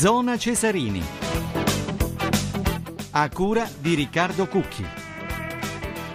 Zona Cesarini. A cura di Riccardo Cucchi.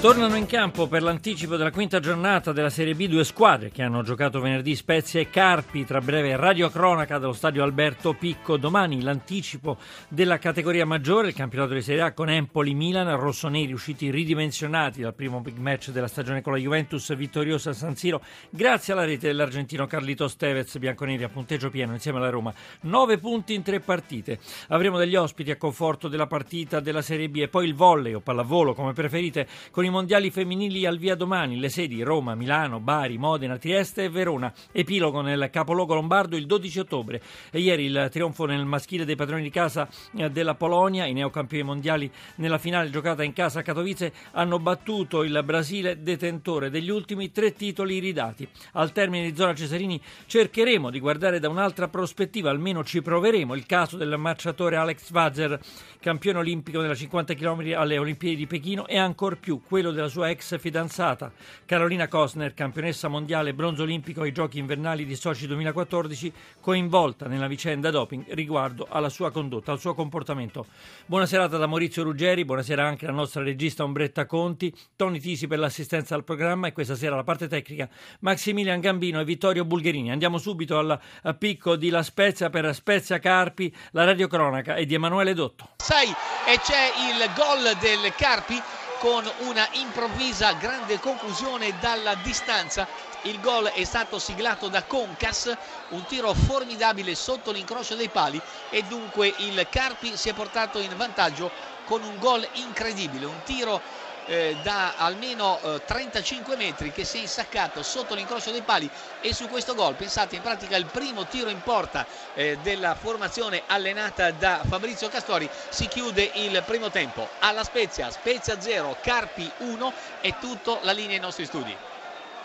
Tornano in campo per l'anticipo della quinta giornata della Serie B due squadre che hanno giocato venerdì Spezia e Carpi, tra breve radiocronaca dello stadio Alberto Picco. Domani l'anticipo della categoria maggiore, il campionato di Serie A con Empoli, Milan, rossoneri usciti ridimensionati dal primo big match della stagione con la Juventus vittoriosa a San Siro, grazie alla rete dell'argentino Carlito Stevez, bianconeri a punteggio pieno insieme alla Roma. Nove punti in tre partite. Avremo degli ospiti a conforto della partita della Serie B e poi il volley o pallavolo, come preferite, con i mondiali femminili al via domani, le sedi Roma, Milano, Bari, Modena, Trieste e Verona. Epilogo nel capoluogo lombardo il 12 ottobre. E ieri il trionfo nel maschile dei padroni di casa eh, della Polonia, i neocampioni mondiali nella finale giocata in casa a Katowice hanno battuto il Brasile detentore degli ultimi tre titoli ridati. Al termine di zona Cesarini cercheremo di guardare da un'altra prospettiva, almeno ci proveremo, il caso del marciatore Alex Vazer, campione olimpico nella 50 km alle Olimpiadi di Pechino e ancor più quello della sua ex fidanzata Carolina Kosner, campionessa mondiale bronzo olimpico ai Giochi invernali di Sochi 2014, coinvolta nella vicenda doping riguardo alla sua condotta, al suo comportamento. Buona serata da Maurizio Ruggeri, buonasera anche alla nostra regista Ombretta Conti, Tony Tisi per l'assistenza al programma e questa sera la parte tecnica Maximilian Gambino e Vittorio Bulgherini. Andiamo subito al picco di La Spezia per Spezia Carpi, la radiocronaca è di Emanuele Dotto. 6 e c'è il gol del Carpi con una improvvisa grande conclusione dalla distanza. Il gol è stato siglato da Concas, un tiro formidabile sotto l'incrocio dei pali e dunque il Carpi si è portato in vantaggio con un gol incredibile, un tiro eh, da almeno eh, 35 metri che si è insaccato sotto l'incrocio dei pali e su questo gol pensate in pratica il primo tiro in porta eh, della formazione allenata da Fabrizio Castori si chiude il primo tempo alla Spezia Spezia 0 Carpi 1 è tutto la linea ai nostri studi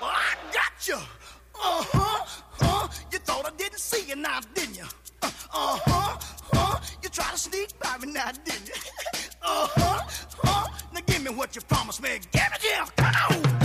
Oh, I got you. Uh-huh, uh, you thought I didn't see you now, didn't you? Uh, uh-huh, uh, you tried to sneak by me now, didn't you? uh-huh, uh, me what you promised me. Give it here, come on.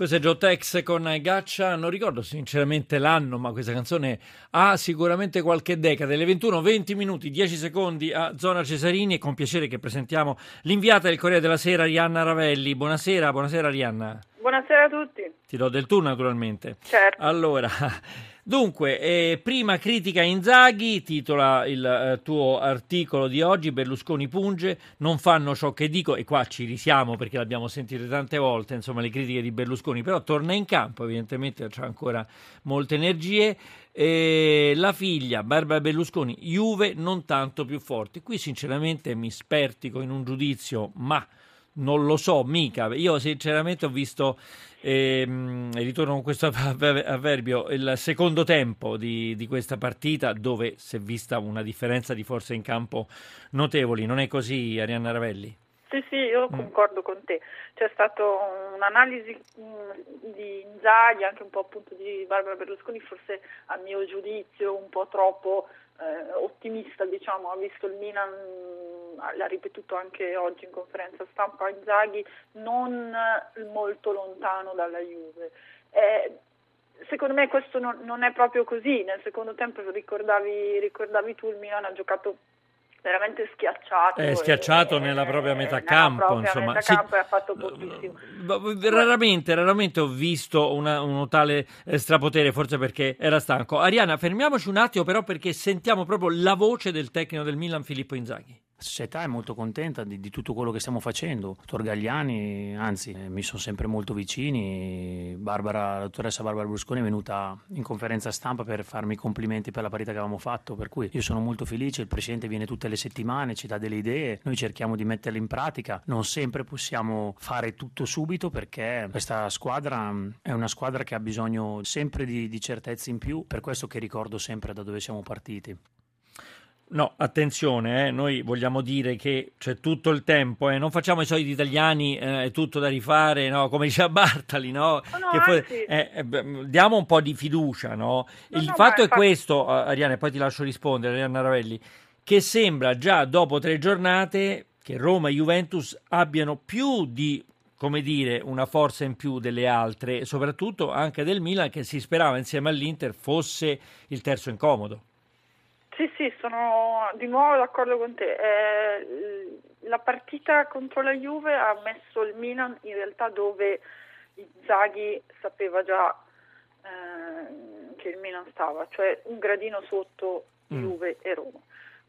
Questo è Joe Tex con Gaccia, non ricordo sinceramente l'anno, ma questa canzone ha sicuramente qualche decade. Le 21, 20 minuti, 10 secondi a Zona Cesarini e con piacere che presentiamo l'inviata del Corriere della Sera, Rianna Ravelli. Buonasera, buonasera Rianna. Buonasera a tutti. Ti do del tu naturalmente. Certo. Allora, dunque, eh, prima critica Inzaghi, titola il eh, tuo articolo di oggi, Berlusconi punge, non fanno ciò che dico, e qua ci risiamo perché l'abbiamo sentito tante volte, insomma, le critiche di Berlusconi, però torna in campo, evidentemente ha ancora molte energie. E la figlia Barbara Berlusconi, Juve non tanto più forte. Qui sinceramente mi spertico in un giudizio, ma non lo so mica. Io sinceramente ho visto, ehm, ritorno con questo avverbio, il secondo tempo di, di, questa partita dove si è vista una differenza di forze in campo notevoli. Non è così, Arianna Ravelli? Sì, sì, io mm. concordo con te. C'è stata un'analisi mm, di Inzaghi, anche un po' appunto di Barbara Berlusconi, forse a mio giudizio un po' troppo eh, ottimista, diciamo, ha visto il Milan, l'ha ripetuto anche oggi in conferenza stampa Inzaghi, non molto lontano dalla Juve. Eh, secondo me questo non, non, è proprio così, nel secondo tempo ricordavi, ricordavi tu il Milan ha giocato veramente schiacciato. È schiacciato e, nella propria metà campo, propria insomma. Metà campo ha fatto pochissimo. Raramente, raramente ho visto una, uno tale eh, strapotere, forse perché era stanco. Ariana, fermiamoci un attimo però perché sentiamo proprio la voce del tecnico del Milan, Filippo Inzaghi. La società è molto contenta di, di, tutto quello che stiamo facendo. Dottor Gagliani, anzi, eh, mi sono sempre molto vicini. Barbara, la dottoressa Barbara Brusconi è venuta in conferenza stampa per farmi i complimenti per la parità che avevamo fatto, per cui io sono molto felice. Il presidente viene tutte le settimane, ci dà delle idee, noi cerchiamo di metterle in pratica. Non sempre possiamo fare tutto subito perché questa squadra mm, è una squadra che ha bisogno sempre di, di certezze in più, per questo che ricordo sempre da dove siamo partiti. No, attenzione, eh, noi vogliamo dire che c'è tutto il tempo, eh, non facciamo i soliti italiani, eh, è tutto da rifare, no? come diceva Bartali, no? no poi, eh, eh, diamo un po' di fiducia. No? il fatto è infatti... questo, Ariane, poi ti lascio rispondere, Arianna Ravelli, che sembra già dopo tre giornate che Roma e Juventus abbiano più di come dire, una forza in più delle altre, soprattutto anche del Milan che si sperava insieme all'Inter fosse il terzo incomodo. Sì, sì, sono di nuovo d'accordo con te. Eh, la partita contro la Juve ha messo il Milan in realtà dove Zaghi sapeva già eh, che il Milan stava, cioè un gradino sotto mm. Juve e Roma.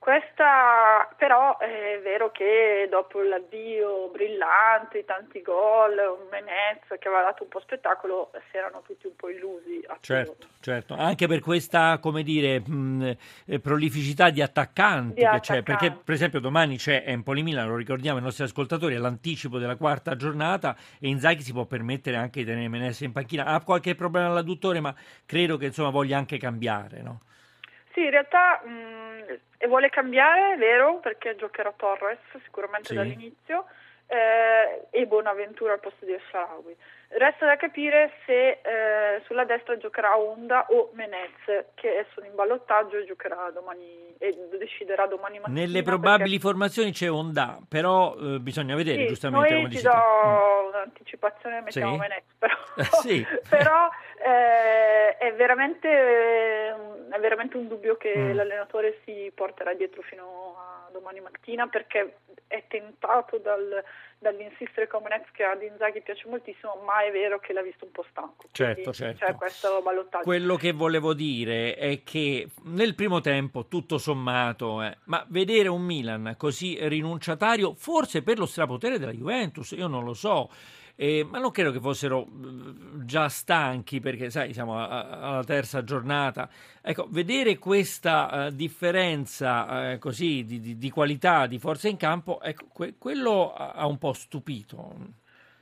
Questa però è vero che dopo l'addio brillante, tanti gol, un Menez che aveva dato un po' spettacolo, si erano tutti un po' illusi. Certo, certo, anche per questa, come dire, mh, prolificità di attaccanti di che attaccanti. c'è, perché per esempio domani c'è Empoli Milan, lo ricordiamo ai nostri ascoltatori, è l'anticipo della quarta giornata e Inzaghi si può permettere anche di tenere Menez in panchina. Ha qualche problema all'adduttore, ma credo che insomma voglia anche cambiare, no? Sì, in realtà mh, e vuole cambiare, è vero, perché giocherà Torres sicuramente sì. dall'inizio eh, e Bonaventura al posto di Esharawi. Resta da capire se eh, sulla destra giocherà Onda o Menez, che sono in ballottaggio e giocherà domani e deciderà domani mattina. Nelle probabili perché... formazioni c'è Onda, però eh, bisogna vedere sì, giustamente noi come ti do mm. un'anticipazione, mettiamo sì. Menez, però, sì. però eh, è, veramente, è, veramente, un dubbio che mm. l'allenatore si porterà dietro fino a domani mattina perché è tentato dal dall'insistere con Menez che ad Inzaghi piace moltissimo, ma è vero che l'ha visto un po' stanco. Certo, certo. C'è questo ballottaggio. Quello che volevo dire è che nel primo tempo, tutto sommato, eh, ma vedere un Milan così rinunciatario, forse per lo strapotere della Juventus, io non lo so eh, ma non credo che fossero già stanchi perché, sai, siamo alla terza giornata. Ecco, vedere questa uh, differenza uh, così di, di, di, qualità, di forza in campo, ecco, que- quello ha un po' stupito.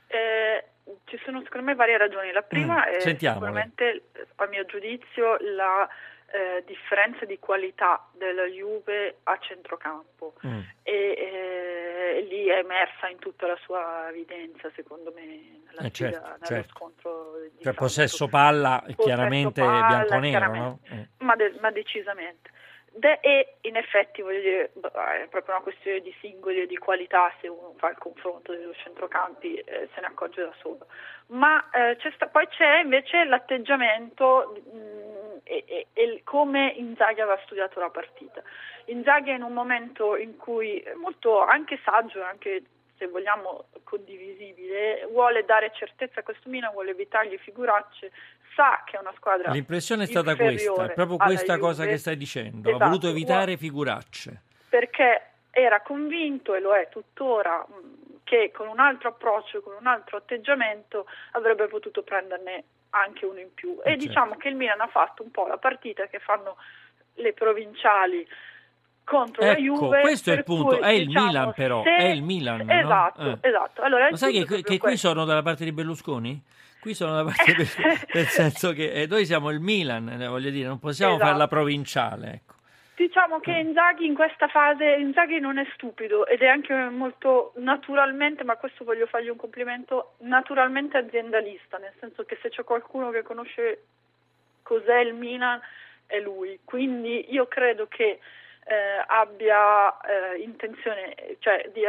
Eh, ci sono secondo me varie ragioni. La prima mm, è sicuramente, a mio giudizio, la eh, differenza di qualità della Juve a centrocampo mm. e eh, lì è emersa in tutta la sua evidenza secondo me nella eh certo, nello certo. scontro di cioè, possesso palla possesso chiaramente bianco-nero no? mm. ma, de- ma, decisamente De- e in effetti voglio dire è proprio una questione di singoli e di qualità se uno fa il confronto dei due centrocampi eh, se ne accorge da solo ma eh, c'è sta- poi c'è invece l'atteggiamento mh, e, e, e, come Inzaghi aveva studiato la partita. Inzaghi è in un momento in cui molto anche saggio, anche se vogliamo condivisibile, vuole dare certezza a questo Milan, vuole evitargli figuracce, sa che è una squadra L'impressione è stata questa, è proprio questa cosa che stai dicendo, esatto, ha voluto evitare figuracce. Perché era convinto e lo è tuttora che con un altro approccio, con un altro atteggiamento avrebbe potuto prenderne anche uno in più. Eh, E diciamo che il Milan ha fatto un po' la partita che fanno le provinciali contro la Ecco, Juve. questo è il punto. cui, È il diciamo, Milan, però, se- è il Milan, no? Esatto, Eh. esatto. Allora, Ma sai che, che qui questo. sono dalla parte di Berlusconi? Qui sono dalla parte di Berlusconi, nel senso che eh, noi siamo il Milan, voglio dire, non possiamo Esatto. fare la provinciale, ecco. Diciamo che Inzaghi in questa fase, Inzaghi non è stupido ed è anche molto naturalmente, ma questo voglio fargli un complimento, naturalmente aziendalista, nel senso che se c'è qualcuno che conosce cos'è il Milan è lui. Quindi io credo che eh, abbia eh, intenzione cioè, di,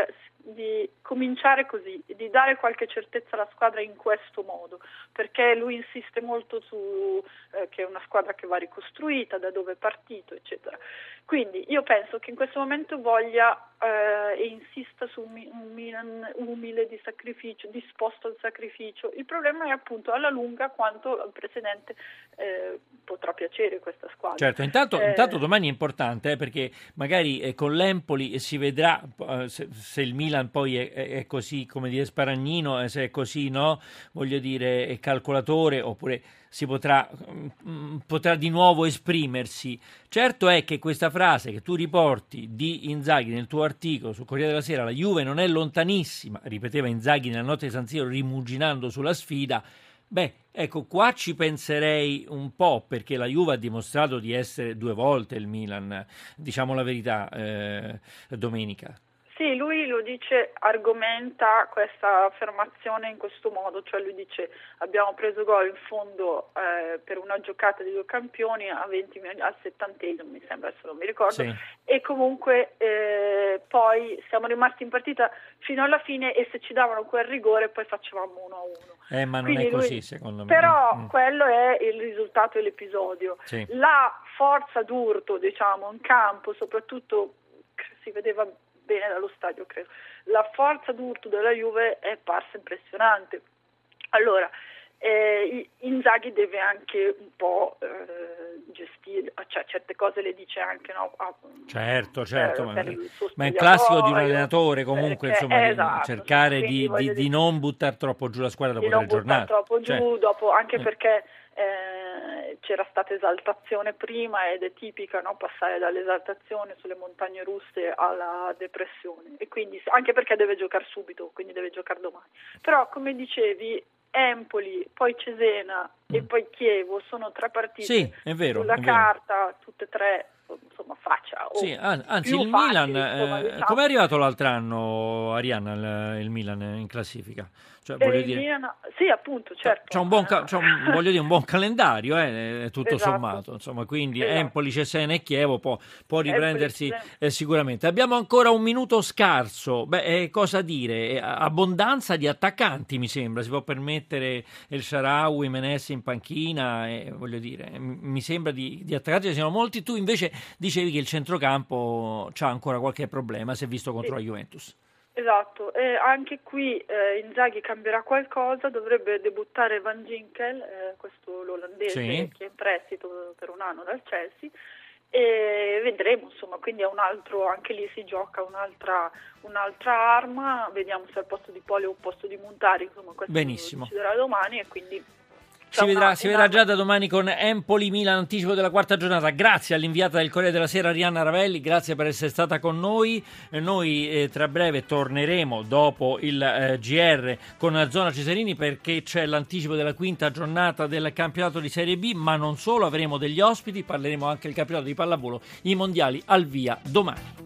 di cominciare così, di dare qualche certezza alla squadra in questo modo, perché lui insiste molto su eh, che è una squadra che va ricostruita, da dove è partito, eccetera. Quindi io penso che in questo momento voglia eh, e insista su un, un Milan umile di sacrificio, disposto al sacrificio. Il problema è appunto alla lunga quanto al presidente eh, potrà piacere questa squadra. Certo, intanto, Eh, intanto domani è importante eh, perché magari eh, con l'Empoli si vedrà se, se il Milan poi è, è- così, come dire, sparagnino, eh, se è così, no? Voglio dire, è calcolatore oppure si potrà, mm, potrà di nuovo esprimersi. Certo è che questa frase che tu riporti di Inzaghi nel tuo articolo sul Corriere della Sera, la Juve non è lontanissima, ripeteva Inzaghi nella notte di San Siro rimuginando sulla sfida, Beh, ecco, qua ci penserei un po' perché la Juve ha dimostrato di essere due volte il Milan, diciamo la verità, eh, domenica. Sì, lui lo dice, argomenta questa affermazione in questo modo, cioè lui dice abbiamo preso gol in fondo eh, per una giocata di due campioni a 20 minuti, al settantesimo mi sembra, adesso non mi ricordo, Sì. e comunque eh, poi siamo rimasti in partita fino alla fine e se ci davano quel rigore poi facevamo 1 a 1. Eh, ma non Quindi è lui- così, secondo me. Però Mm. quello è il risultato dell'episodio. Sì. La forza d'urto, diciamo, in campo, soprattutto si vedeva bene dallo stadio, credo. La forza d'urto della Juve è parsa impressionante. Allora, eh, Inzaghi deve anche un po' eh, gestire, cioè certe cose le dice anche no, a- Certo, certo, per- ma, per ma è il classico di un allenatore comunque, perché- insomma, esatto, cercare di, di- di non buttare troppo giù la squadra dopo di non tre buttare giornate. troppo giù, Cioè, dopo, anche eh. perché eh, c'era stata esaltazione prima ed è tipica no, passare dall'esaltazione sulle montagne russe alla depressione e quindi anche perché deve giocare subito, quindi deve giocare domani. Però come dicevi Empoli, poi Cesena e poi Chievo sono tre partite Mm. Sì, vero, sulla carta, tutte e tre faccia. o Sì, an- anzi, il facili, Milan, eh, diciamo. come è arrivato l'altro anno, Arianna, il, il Milan in classifica? Cioè, Eh, voglio il dire, Milan- sì, appunto, certo. C'è un buon, ca- c'è un- voglio dire, un buon calendario, eh, tutto Esatto. sommato. Insomma, quindi Esatto. Empoli, Cesena e Chievo può, può riprendersi eh, sicuramente. Abbiamo ancora un minuto scarso. Beh, eh, cosa dire? Eh, abbondanza di attaccanti, mi sembra. Si può permettere El Sharawi, Menes in panchina. eh, voglio dire, eh, mi sembra di, di attaccanti ne siano molti. Tu invece dicevi che il centrocampo c'ha ancora qualche problema. Si è visto contro la Juventus. Esatto, e anche qui eh, Inzaghi cambierà qualcosa, dovrebbe debuttare Van Ginkel, eh, questo l'olandese Sì. che è in prestito per un anno dal Chelsea e vedremo insomma, quindi è un altro, anche lì si gioca un'altra, un'altra arma, vediamo se al posto di Poli o al posto di Montari, insomma questo Benissimo. lo deciderà domani e quindi Si vedrà, si vedrà già da domani con Empoli Milan, anticipo della quarta giornata. Grazie all'inviata del Corriere della Sera Arianna Ravelli, grazie per essere stata con noi. Eh, Noi eh, tra breve torneremo dopo il eh, GR con la zona Cesarini perché c'è l'anticipo della quinta giornata del campionato di Serie B, ma non solo, avremo degli ospiti, parleremo anche del campionato di pallavolo, i mondiali al via domani.